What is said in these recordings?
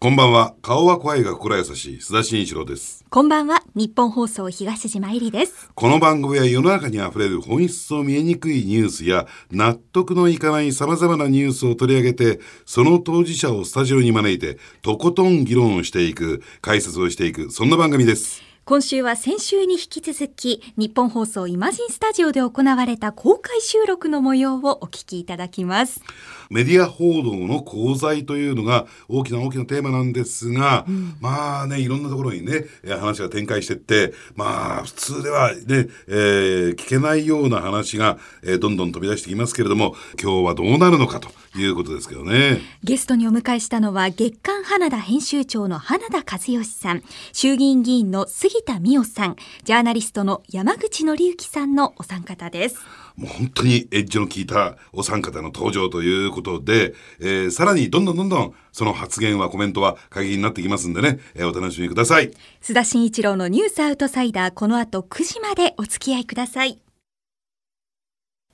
こんばんは。顔は怖いが心優しい須田慎一郎です。こんばんは日本放送東島えりですこの番組は世の中にあふれる本質を見えにくいニュースや納得のいかない様々なニュースを取り上げて、その当事者をスタジオに招いて、とことん議論をしていく、解説をしていく、そんな番組です。今週は先週に引き続き日本放送イマジンスタジオで行われた公開収録の模様をお聞きいただきます。メディア報道の功罪というのが大きな大きなテーマなんですが、まあね、いろんなところにね、えー話が展開してって、まあ普通ではね、えー聞けないような話が、えーどんどん飛び出してきますけれども、今日はどうなるのかということですけどね。ゲストにお迎えしたのは月刊花田編集長の花田和義さん。衆議院議員の杉田水脈さん。ジャーナリストの山口紀之さんのお三方です。もう本当にエッジの効いたお三方の登場ということで、えーさらにどんどんどんどんその発言はコメントは鍵になってきますんでね、えーお楽しみください。須田慎一郎のニュースアウトサイダー。この後9時までお付き合いください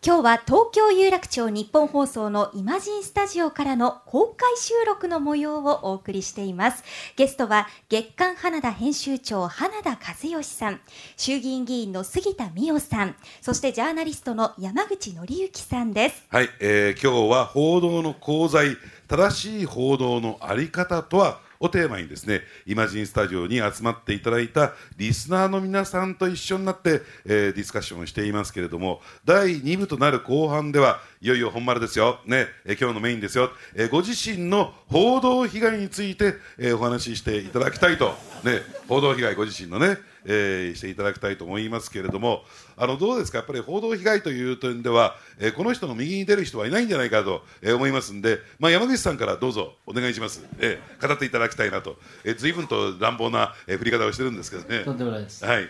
今日は東京有楽町日本放送のイマジンスタジオからの公開収録の模様をお送りしています。ゲストは月刊花田編集長花田和義さん衆議院議員の杉田水脈さんそしてジャーナリストの山口紀之さんです。はい、えー今日は報道の功罪、正しい報道のあり方とはをテーマにですね、イマジンスタジオに集まっていただいたリスナーの皆さんと一緒になって、えーディスカッションをしていますけれども、第2部となる後半では、いよいよ本丸ですよ、ね、えー今日のメインですよ、えーご自身の報道被害について、えーお話ししていただきたいと、ね、報道被害ご自身のね、えーしていただきたいと思いますけれども、あのどうですか、やっぱり報道被害という点では、えーこの人の右に出る人はいないんじゃないかと、えー思いますんで、まあ、山口さんからどうぞお願いします、えー語っていただきたいなと、えー、随分と乱暴な、えー振り方をしてるんですけどね。とんでもないです。はい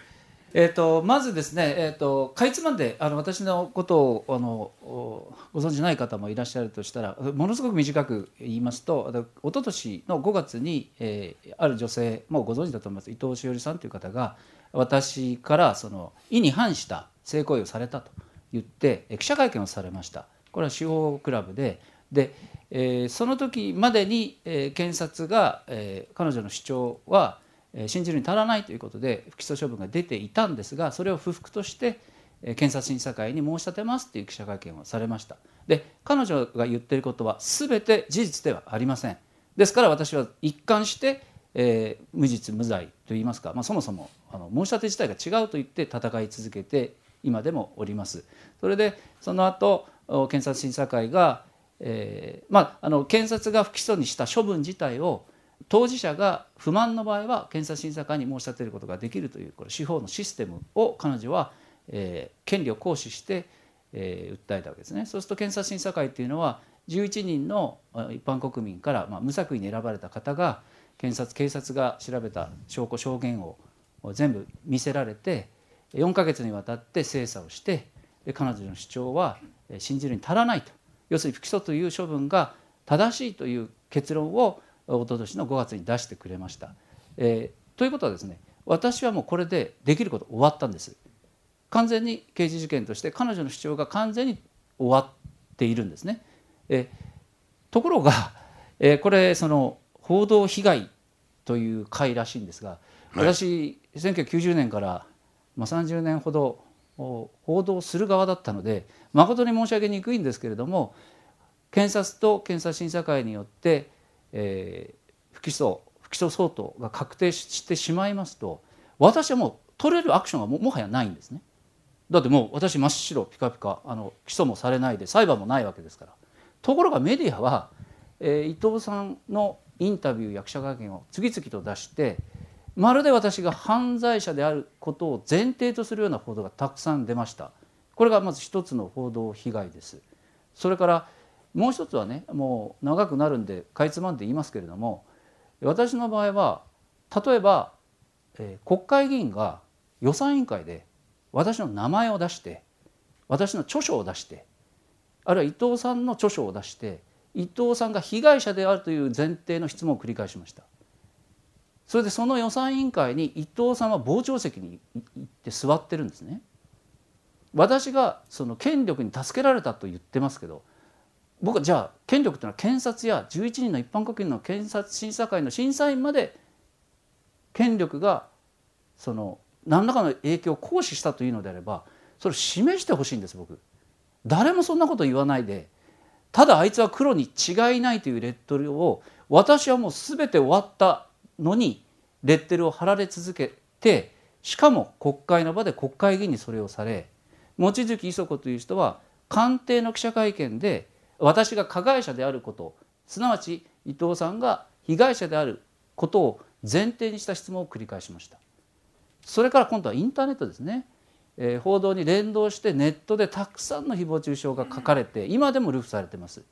えー、とまずですね、えー、とかいつまんであの私のことをあのご存じない方もいらっしゃるとしたらものすごく短く言いますとあの一昨年の5月に、えーある女性もうご存知だと思います。伊藤詩織さんという方が私からその意に反した性行為をされたと言って記者会見をされました。これは司法クラブでで、えーその時までに、えー検察が、えー彼女の主張は信じるに足らないということで不起訴処分が出ていたんですがそれを不服として検察審査会に申し立てますという記者会見をされました。で彼女が言ってることは全て事実ではありません。ですから私は一貫して、えー無実無罪といいますか、まあ、そもそもあの申し立て自体が違うと言って戦い続けて今でもおります。それでその後お検察審査会が、えーまあ、あの検察が不起訴にした処分自体を当事者が不満の場合は検察審査会に申し立てることができるというこれ司法のシステムを彼女は、えー権利を行使して、えー訴えたわけですね。そうすると検察審査会っていうのは11人の一般国民から、まあ、無作為に選ばれた方が検察警察が調べた証拠証言を全部見せられて4ヶ月にわたって精査をして彼女の主張は信じるに足らないと要するに不起訴という処分が正しいという結論をおととしの5月に出してくれました。えーということはですね私はもうこれでできること終わったんです。完全に刑事事件として彼女の主張が完全に終わっているんですね。えーところが、えーこれその報道被害という会らしいんですが、はい私1990年から、まあ、30年ほどお報道する側だったので誠に申し上げにくいんですけれども検察と検察審査会によって、えー不起訴不起訴相当が確定してしまいますと私はもう取れるアクションがももはやないんですね。だってもう私真っ白ピカピカあの起訴もされないで裁判もないわけですから。ところがメディアは、えー伊藤さんのインタビューや記者会見を次々と出してまるで私が犯罪者であることを前提とするような報道がたくさん出ました。これがまず一つの報道被害です。それからもう一つはねもう長くなるんでかいつまんで言いますけれども私の場合は例えば、えー国会議員が予算委員会で私の名前を出して私の著書を出してあるいは伊藤さんの著書を出して伊藤さんが被害者であるという前提の質問を繰り返しました。それでその予算委員会に伊藤さんは傍聴席に行って座ってるんですね。私がその権力に助けられたと言ってますけど僕はじゃあ権力というのは検察や11人の一般国民の検察審査会の審査員まで権力がその何らかの影響を行使したというのであればそれを示してほしいんです僕。誰もそんなこと言わないでただあいつは黒に違いないというレッテルを私はもう全て終わったのにレッテルを貼られ続けてしかも国会の場で国会議員にそれをされ望月磯子という人は官邸の記者会見で私が加害者であることすなわち伊藤さんが被害者であることを前提にした質問を繰り返しましたそれから今度はインターネットですねえー、報道に連動してネットでたくさんの誹謗中傷が書かれて今でも流布されてます。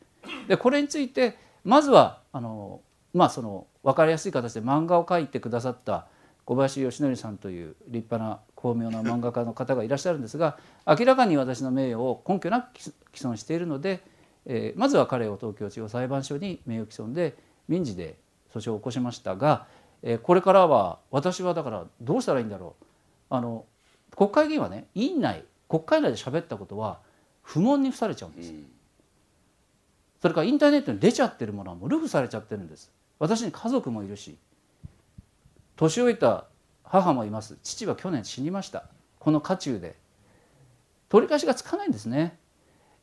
でこれについてまずはあの、まあ、その分かりやすい形で漫画を描いてくださった小林義則さんという立派な巧妙な漫画家の方がいらっしゃるんですが明らかに私の名誉を根拠なく毀損しているので、えー、まずは彼を東京地方裁判所に名誉毀損で民事で訴訟を起こしましたが、えー、これからは私はだからどうしたらいいんだろう。あの国会議員はね院内国会内で喋ったことは不問に付されちゃうんです、うん、それからインターネットに出ちゃってるものはもうルフされちゃってるんです。私に家族もいるし年老いた母もいます。父は去年死にました。この渦中で。取り返しがつかないんですね、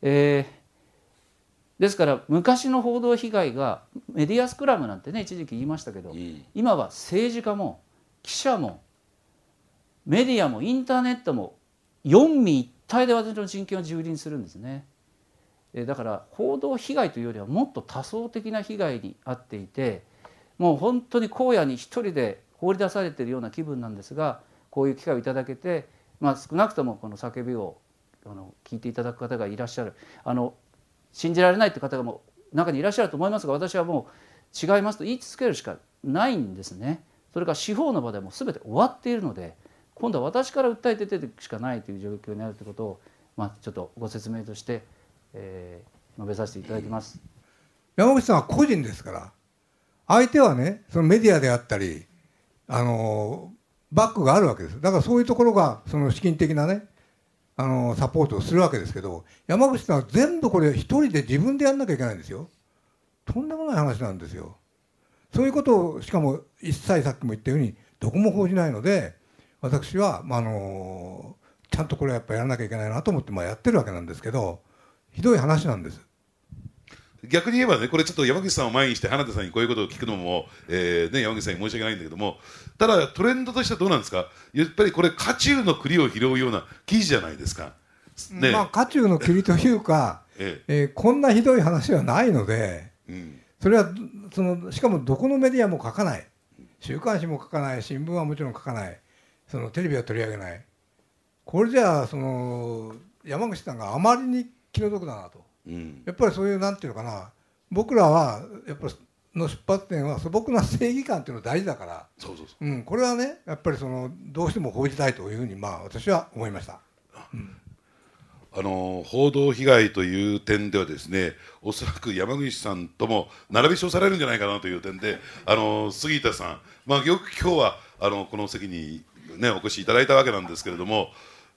えー、ですから昔の報道被害がメディアスクラムなんてね一時期言いましたけど、うん、今は政治家も記者もメディアもインターネットも四味一体で私の人権を蹂躙するんですね。だから報道被害というよりはもっと多層的な被害に遭っていてもう本当に荒野に一人で放り出されているような気分なんですがこういう機会をいただけて、まあ、少なくともこの叫びをあの聞いていただく方がいらっしゃるあの信じられないという方がも中にいらっしゃると思いますが私はもう違いますと言い続けるしかないんですね。それから司法の場でも全て終わっているので今度は私から訴えて出ていくしかないという状況にあるということを、まあ、ちょっとご説明として、えー、述べさせていただきます。山口さんは個人ですから相手はねそのメディアであったりあのバックがあるわけですだからそういうところがその資金的なねあのサポートをするわけですけど山口さんは全部これ一人で自分でやんなきゃいけないんですよとんでもない話なんですよそういうことをしかも一切さっきも言ったようにどこも報じないので私は、まあ、あのちゃんとこれはやっぱやらなきゃいけないなと思って、まあ、やってるわけなんですけどひどい話なんです。逆に言えばね、これちょっと山口さんを前にして、花田さんにこういうことを聞くのも、えーね、山口さんに申し訳ないんだけども、ただ、トレンドとしてはどうなんですか、やっぱりこれ、渦中の栗を拾うような記事じゃないですか。ね、まあ、渦中の栗というか、ええ。えー、こんなひどい話はないので、うん、それはその、しかもどこのメディアも書かない、週刊誌も書かない、新聞はもちろん書かない。そのテレビは取り上げない。これじゃあその山口さんがあまりに気の毒だなと、うん、やっぱりそういうなんていうのかな。僕らはやっぱりの出発点は素朴な正義感っていうの大事だから。そうそうそう、うん、これはねやっぱりそのどうしても報じたいというふうにまあ私は思いました。うん。あの報道被害という点ではですねおそらく山口さんとも並び称されるんじゃないかなという点であの杉田さん、まあ、よく今日はあのこの席にね、お越しいただいたわけなんですけれども、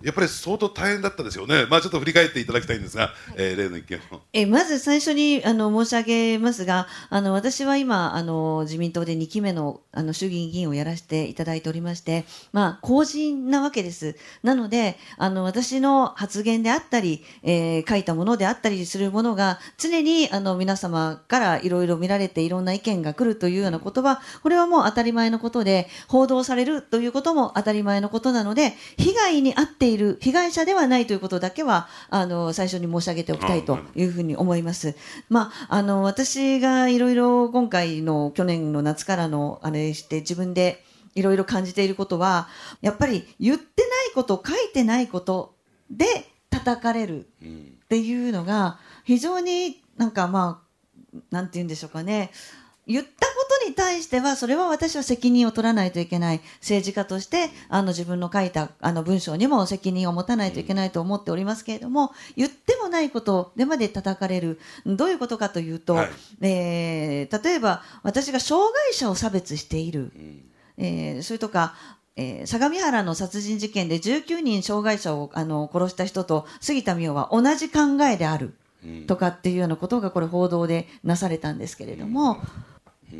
やっぱり相当大変だったですよね、まあ、ちょっと振り返っていただきたいんですが、えー、例の意見を。えまず最初にあの申し上げますが、あの私は今あの、自民党で2期目のあの衆議院議員をやらせていただいておりまして、まあ、公人なわけです、なので、あの私の発言であったり、えー、書いたものであったりするものが、常にあの皆様からいろいろ見られて、いろんな意見が来るというようなことは、これはもう当たり前のことで、報道されるということも当たり前のことなので、被害に遭っている被害者ではないということだけはあの最初に申し上げておきたいというふうに思います。まあ、あの私がいろいろ今回の去年の夏からのあれして自分でいろいろ感じていることはやっぱり言ってないこと書いてないことで叩かれるっていうのが非常になんかまあなんて言うんでしょうかね言ったことに対してはそれは私は責任を取らないといけない。政治家としてあの自分の書いたあの文章にも責任を持たないといけないと思っておりますけれども言ってもないことでまで叩かれる。どういうことかというと、はい、えー、例えば私が障害者を差別している、えー、それとかえー、相模原の殺人事件で19人障害者をあの殺した人と杉田水脈は同じ考えである。とかっていうようなことがこれ報道でなされたんですけれども、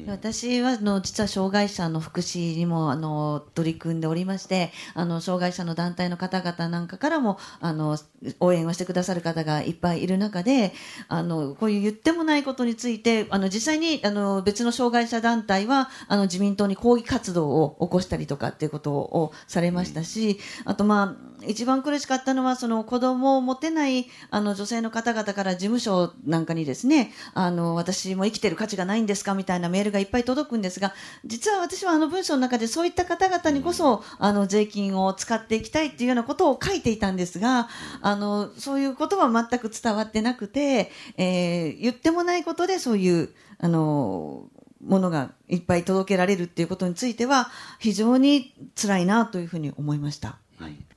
私はあの実は障害者の福祉にもあの取り組んでおりましてあの障害者の団体の方々なんかからもあの応援をしてくださる方がいっぱいいる中であのこういう言ってもないことについてあの実際にあの別の障害者団体はあの自民党に抗議活動を起こしたりとかっていうことをされましたしあとまあ一番苦しかったのはその子供を持てないあの女性の方々から事務所なんかにですねあの私も生きてる価値がないんですかみたいなメールがいっぱい届くんですが実は私はあの文章の中でそういった方々にこそあの税金を使っていきたいっていうようなことを書いていたんですがあのそういうことは全く伝わってなくて、えー、言ってもないことでそういうあのものがいっぱい届けられるっていうことについては非常に辛いなというふうに思いました。はい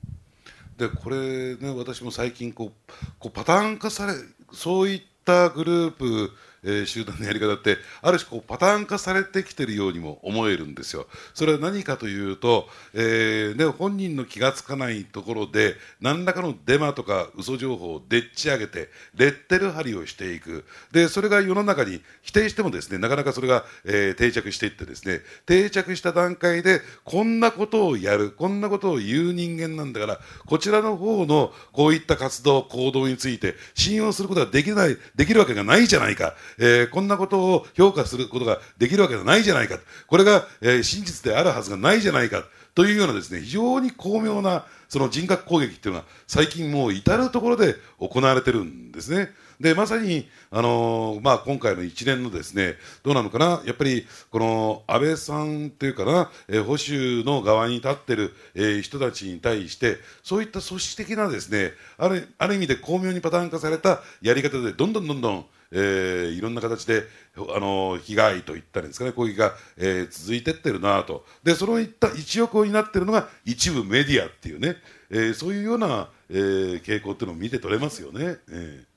でこれね私も最近こうこうパターン化されそういったグループえー、集団のやり方ってある種こうパターン化されてきてるようにも思えるんですよ。それは何かというと、えーね、本人の気が付かないところで何らかのデマとか嘘情報をでっち上げてレッテル貼りをしていくでそれが世の中に否定してもですねなかなかそれが、えー、定着していってですね定着した段階でこんなことをやるこんなことを言う人間なんだからこちらの方のこういった活動行動について信用することができないできるわけがないじゃないかえー、こんなことを評価することができるわけじゃないじゃないか、これが、えー、真実であるはずがないじゃないかというようなですね非常に巧妙なその人格攻撃っていうのは最近もう至るところで行われてるんですね。でまさに、あのー、まあ、今回の一連のですねどうなのかな、やっぱりこの安倍さんというかな、えー、保守の側に立っている、えー、人たちに対して、そういった組織的なですねあるある意味で巧妙にパターン化されたやり方で、どんどんどんどんえー、いろんな形であの被害といったんですかね攻撃が、えー、続いていってるなとでそのいった一翼を担っているのが一部メディアっていうね、えー、そういうような、えー、傾向っていうのを見て取れますよね。えー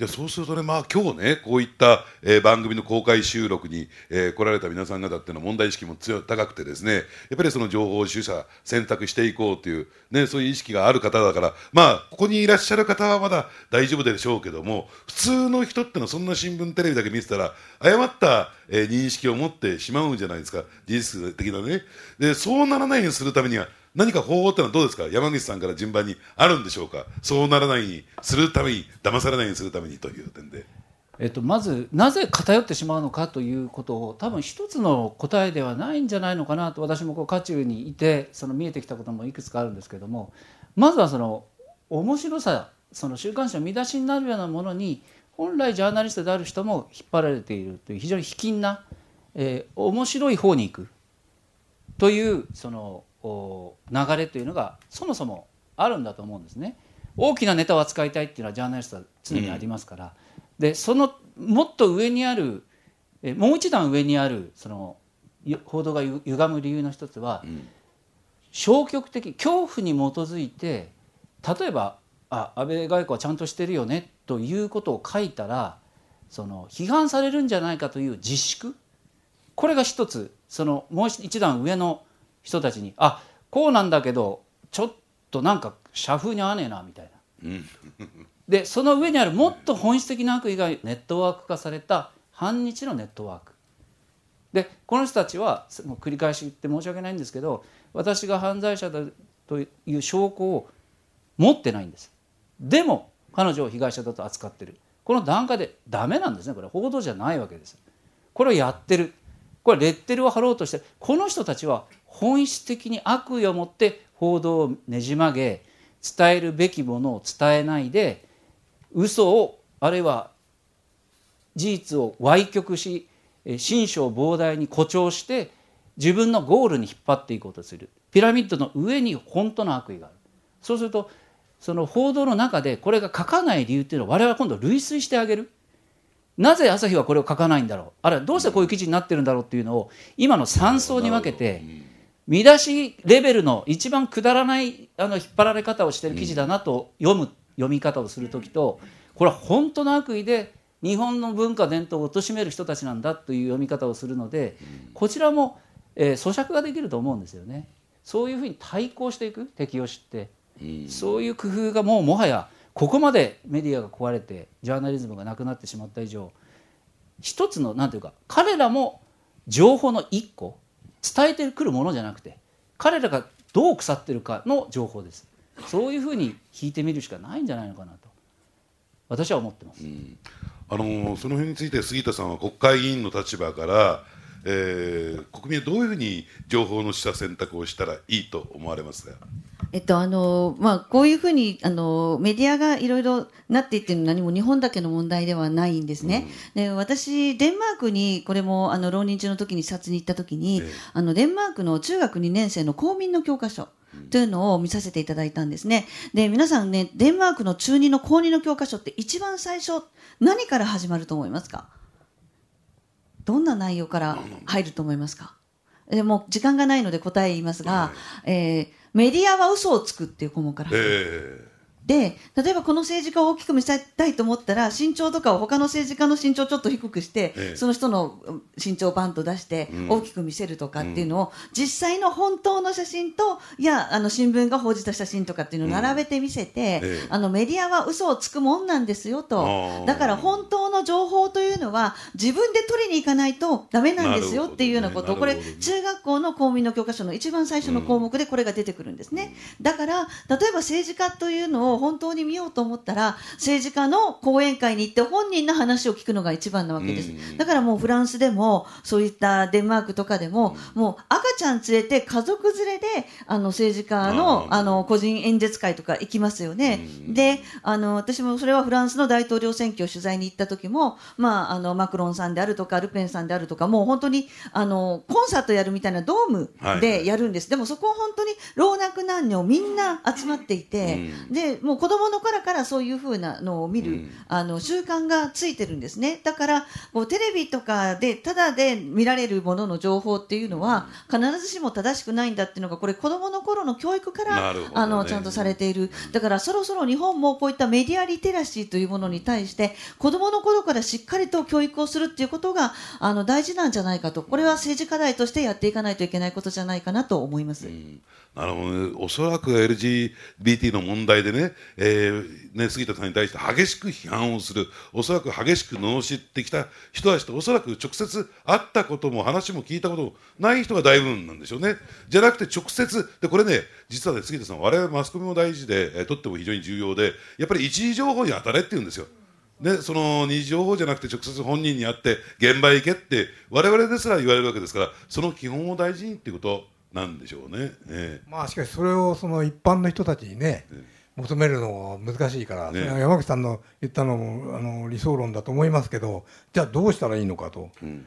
でそうするとね、まあ今日ね、こういった、えー、番組の公開収録に、えー、来られた皆さん方っていうのは問題意識も強高くてですね、やっぱりその情報取捨選択していこうという、ね、そういう意識がある方だから、まあここにいらっしゃる方はまだ大丈夫でしょうけども、普通の人ってのはそんな新聞テレビだけ見てたら、誤った、えー、認識を持ってしまうんじゃないですか、事実的なね。で、そうならないようにするためには、何か方法ってのはどうですか？山口さんから順番にあるんでしょうか？そうならないにするために騙されないようにするためにという点で。えっと、まずなぜ偏ってしまうのかということを多分一つの答えではないんじゃないのかなと私もこう渦中にいてその見えてきたこともいくつかあるんですけども。まずはその面白さその週刊誌の見出しになるようなものに本来ジャーナリストである人も引っ張られているという非常に卑近な、えー、面白い方に行くというその流れというのがそもそもあるんだと思うんですね。大きなネタを扱いたいっていうのはジャーナリストは常にありますから、うん、でそのもっと上にあるえもう一段上にあるその報道がゆ歪む理由の一つは、うん、消極的恐怖に基づいて例えばあ安倍外交はちゃんとしてるよねということを書いたらその批判されるんじゃないかという自粛。これが一つそのもう一段上の人たちにあこうなんだけどちょっとなんか社風に合わねえなみたいな。でその上にあるもっと本質的な悪意がネットワーク化された反日のネットワーク。でこの人たちはもう繰り返し言って申し訳ないんですけど私が犯罪者だという証拠を持ってないんです。でも彼女を被害者だと扱ってるこの段階でダメなんですねこれ報道じゃないわけです。これをやってるこれレッテルを貼ろうとしてこの人たちは本質的に悪意を持って報道をねじ曲げ伝えるべきものを伝えないで嘘をあるいは事実を歪曲し心象膨大に誇張して自分のゴールに引っ張っていこうとする。ピラミッドの上に本当の悪意がある。そうするとその報道の中でこれが書かない理由っていうのは我々は今度類推してあげる。なぜ朝日はこれを書かないんだろう？あるいはどうしてこういう記事になってるんだろうっていうのを今の3層に分けて見出しレベルの一番くだらないあの引っ張られ方をしてる記事だなと読む読み方をする時とこれは本当の悪意で日本の文化伝統を貶める人たちなんだという読み方をするのでこちらも、えー、咀嚼ができると思うんですよね。そういうふうに対抗していく敵を知って。そういう工夫がもうもはやここまでメディアが壊れてジャーナリズムがなくなってしまった以上一つの何ていうか彼らも情報の一個伝えてくるものじゃなくて彼らがどう腐ってるかの情報です。そういうふうに聞いてみるしかないんじゃないのかなと私は思ってます、うん、あのその辺について杉田さんは国会議員の立場からえー、国民はどういうふうに情報の取捨選択をしたらいいと思われますか？えっとあのまあ、こういうふうにあのメディアがいろいろなっていってるのは何も日本だけの問題ではないんですね。うん、で私、デンマークにこれもあの浪人中の時に視察に行った時に、あのデンマークの中学2年生の公民の教科書というのを見させていただいたんですね。で皆さんねデンマークの中2の高2の教科書って一番最初何から始まると思いますか？どんな内容から入ると思いますか？でも時間がないので答え言いますが、えー、メディアは嘘をつくっていう項目から、えーで例えばこの政治家を大きく見せたいと思ったら身長とかを他の政治家の身長をちょっと低くして、ええ、その人の身長をバンと出して大きく見せるとかっていうのを、うん、実際の本当の写真といやあの新聞が報じた写真とかっていうのを並べて見せて、うんえ、あのメディアは嘘をつくもんなんですよと。だから本当の情報というのは自分で取りに行かないとだめなんですよっていうようなこと。を、ね、これ中学校の公務員の教科書の一番最初の項目でこれが出てくるんですね。だから例えば政治家というのを本当に見ようと思ったら政治家の講演会に行って本人の話を聞くのが一番なわけです、だからもうフランスでもそういったデンマークとかでも、もう赤ちゃん連れて家族連れであの政治家のあの個人演説会とか行きますよね、であの私もそれはフランスの大統領選挙を取材に行った時も、まあ、あのマクロンさんであるとかルペンさんであるとかもう本当にあのコンサートやるみたいなドームでやるんです、はい、でもそこは本当に老若男女みんな集まっていて、でもう子供の頃からそういうふうなのを見る、うん、あの習慣がついてるんですね。だからこうテレビとかでただで見られるものの情報っていうのは必ずしも正しくないんだっていうのがこれ子どもの頃の教育から、ね、あのちゃんとされている。だからそろそろ日本もこういったメディアリテラシーというものに対して子どもの頃からしっかりと教育をするっていうことがあの大事なんじゃないかと。これは政治課題としてやっていかないといけないことじゃないかなと思います。うん。なるほどね、おそらく LGBT の問題でね、えー、ね杉田さんに対して激しく批判をする、おそらく激しく罵ってきた人たちと、おそらく直接会ったことも話も聞いたこともない人が大部分なんでしょうね。じゃなくて直接、でこれね、実はね、杉田さん、我々マスコミも大事で、えー、とっても非常に重要で、やっぱり一時情報に当たれって言うんですよ。ね、その二次情報じゃなくて直接本人に会って現場へ行けって我々ですら言われるわけですからその基本を大事にっていうことなんでしょうね、えー、まあしかしそれをその一般の人たちにね、えー、求めるのは難しいから、ね、山口さんの言ったのもあの理想論だと思いますけどじゃあどうしたらいいのかと、うん、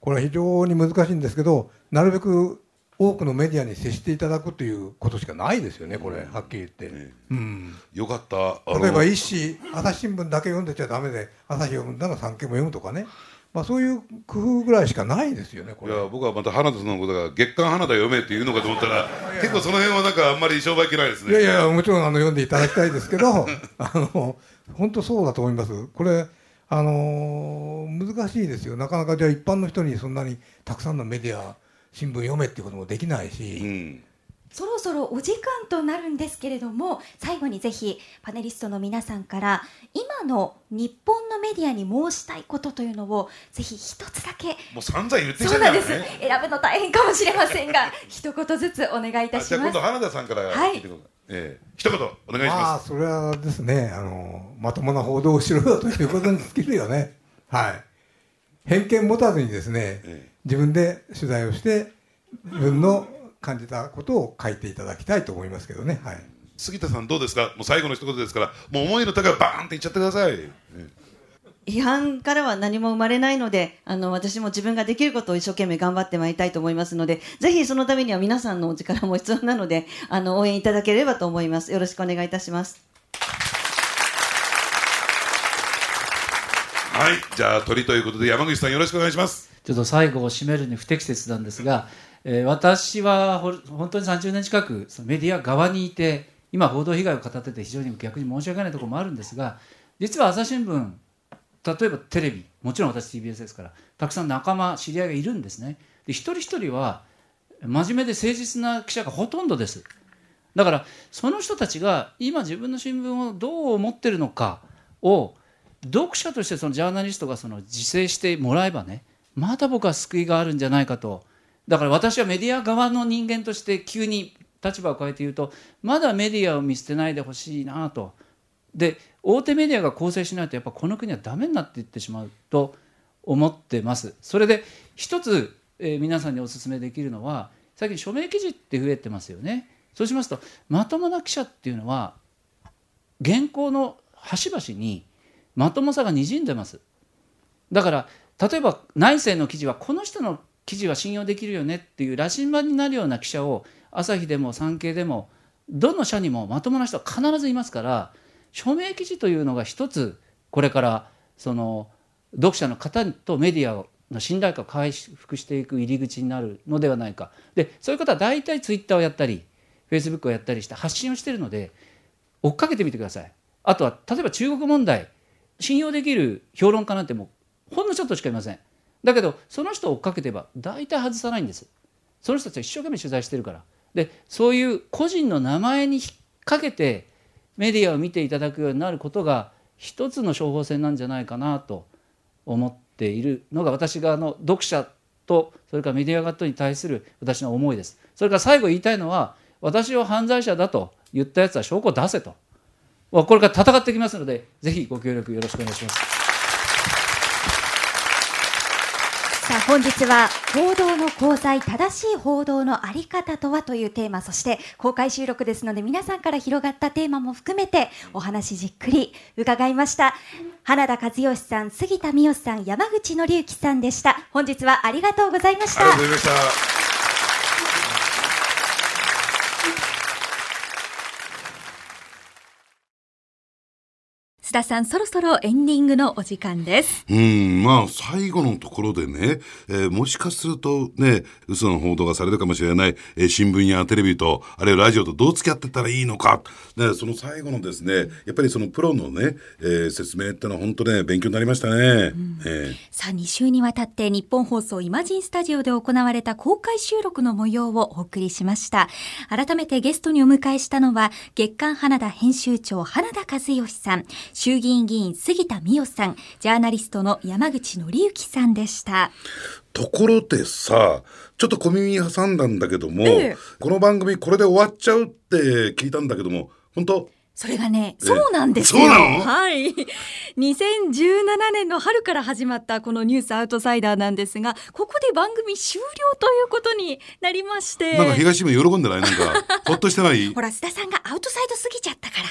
これは非常に難しいんですけどなるべく多くのメディアに接していただくということしかないですよね、これ、はっきり言って。ね、うん、よかった。例えば一紙、朝日新聞だけ読んでちゃだめで、朝日読むなら産経も読むとかね、まあ、そういう工夫ぐらいしかないですよね、これいや僕はまた花田さんのことが月刊花田読めって言うのかと思ったら、結構その辺はなんかあんまり商売嫌いですね。いやいや、もちろんあの読んでいただきたいですけど、あの本当そうだと思います。これあのー、難しいですよ、なかなかじゃあ一般の人にそんなにたくさんのメディア、新聞読めっていうこともできないし、うんそろそろお時間となるんですけれども最後にぜひパネリストの皆さんから今の日本のメディアに申したいことというのをぜひ一つだけもう散々言ってきたね、そうなんです。選ぶの大変かもしれませんが 一言ずつお願いいたします。じゃ今度花田さんから聞いてください、はい。えー、一言お願いします、まあ、それはですねあのまともな報道をしろよということに尽きるよね。はい。偏見持たずにですね、えー、自分で取材をして自分の感じたことを書いていただきたいと思いますけどね。はい。杉田さんどうですか？もう最後の一言ですから、もう思いの高いバーンって言っちゃってください。批判からは何も生まれないので、あの、私も自分ができることを一生懸命頑張ってまいりたいと思いますので、ぜひそのためには皆さんのお力も必要なので、あの、応援いただければと思います。よろしくお願いいたします。はい、じゃあ鳥ということで山口さんよろしくお願いします。ちょっと最後を締めるに不適切なんですが、えー、私は本当に30年近くメディア側にいて今報道被害を語ってて非常に逆に申し訳ないところもあるんですが実は朝日新聞例えばテレビもちろん私 TBS ですからたくさん仲間知り合いがいるんですね。で一人一人は真面目で誠実な記者がほとんどです。だからその人たちが今自分の新聞をどう思ってるのかを読者としてそのジャーナリストがその自制してもらえばねまだ僕は救いがあるんじゃないかとだから私はメディア側の人間として急に立場を変えて言うとまだメディアを見捨てないでほしいなと。で大手メディアが構成しないとやっぱこの国はダメになっていってしまうと思ってます。それで一つ、えー、皆さんにお勧めできるのは最近署名記事って増えてますよね。そうしますとまともな記者っていうのは原稿の端々にまともさがにじんでます。だから例えば内政の記事はこの人の記事は信用できるよねっていう羅針盤になるような記者を朝日でも産経でもどの社にもまともな人は必ずいますから署名記事というのが一つこれからその読者の方とメディアの信頼感を回復していく入り口になるのではないか。でそういう方は大体ツイッターをやったりフェイスブックをやったりして発信をしているので追っかけてみてください。あとは例えば中国問題信用できる評論家なんてもうほんのちょっとしかいません。だけどその人を追っかけてば大体外さないんですその人たちは一生懸命取材してるからでそういう個人の名前に引っ掛けてメディアを見ていただくようになることが一つの処方箋なんじゃないかなと思っているのが私があの読者とそれからメディア側とに対する私の思いです。それから最後言いたいのは私を犯罪者だと言ったやつは証拠を出せと。これから戦ってきますのでぜひご協力よろしくお願いします。さあ本日は報道の功罪正しい報道のあり方とはというテーマそして公開収録ですので皆さんから広がったテーマも含めてお話じっくり伺いました。花田和義さん杉田美代さん山口紀之さんでした。本日はありがとうございました。ありがとうございました須田さんそろそろエンディングのお時間です。うんまあ最後のところでね、えー、もしかするとね嘘の報道がされるかもしれない、えー、新聞やテレビとあるいはラジオとどう付き合ってたらいいのか、ね、その最後のですねやっぱりそのプロのね、えー、説明ってのは本当ね勉強になりましたね、うん、えー、さあ2週にわたって日本放送イマジンスタジオで行われた公開収録の模様をお送りしました。改めてゲストにお迎えしたのは月刊花田編集長花田和義さん衆議院議員杉田水脈さん、ジャーナリストの山口紀之さんでした。ところでさ、ちょっと小耳挟んだんだけども、ええ、この番組これで終わっちゃうって聞いたんだけども、本当？それがね、そうなんですよ。はい。2017年の春から始まったこのニュースアウトサイダーなんですが、ここで番組終了ということになりまして。なんか東村喜んでない？なんか、ほっとしてない？ほら、須田さんがアウトサイドすぎちゃったから。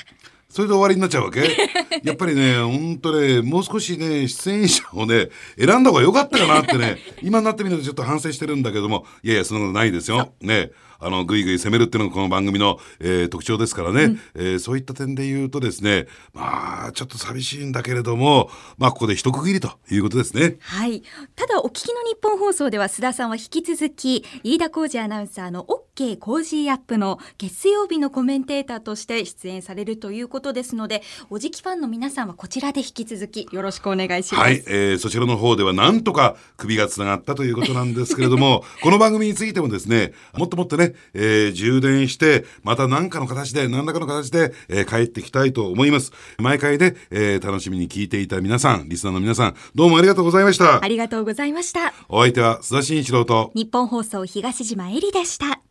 それで終わりになっちゃうわけ？やっぱりね、本当ね、もう少しね、出演者をね、選んだ方が良かったかなってね、今になってみるとちょっと反省してるんだけども、いやいや、そんなことないですよ。ね。あのぐいぐい攻めるっていうのがこの番組の、えー、特徴ですからね、うん、えー、そういった点で言うとですねまあちょっと寂しいんだけれどもまあここで一区切りということですね。はい。ただお聞きのニッポン放送では須田さんは引き続き飯田浩司アナウンサーの OK コージーアップの月曜日のコメンテーターとして出演されるということですのでおじきファンの皆さんはこちらで引き続きよろしくお願いしますはい、えー、そちらの方ではなんとか首がつながったということなんですけれどもこの番組についてもですねもっともっとね、えー、充電して、また何かの形で、何らかの形で、えー、帰ってきたいと思います。毎回で、えー、楽しみに聞いていた皆さん、リスナーの皆さん、どうもありがとうございました。ありがとうございました。お相手は須田慎一郎と、日本放送東島えりでした。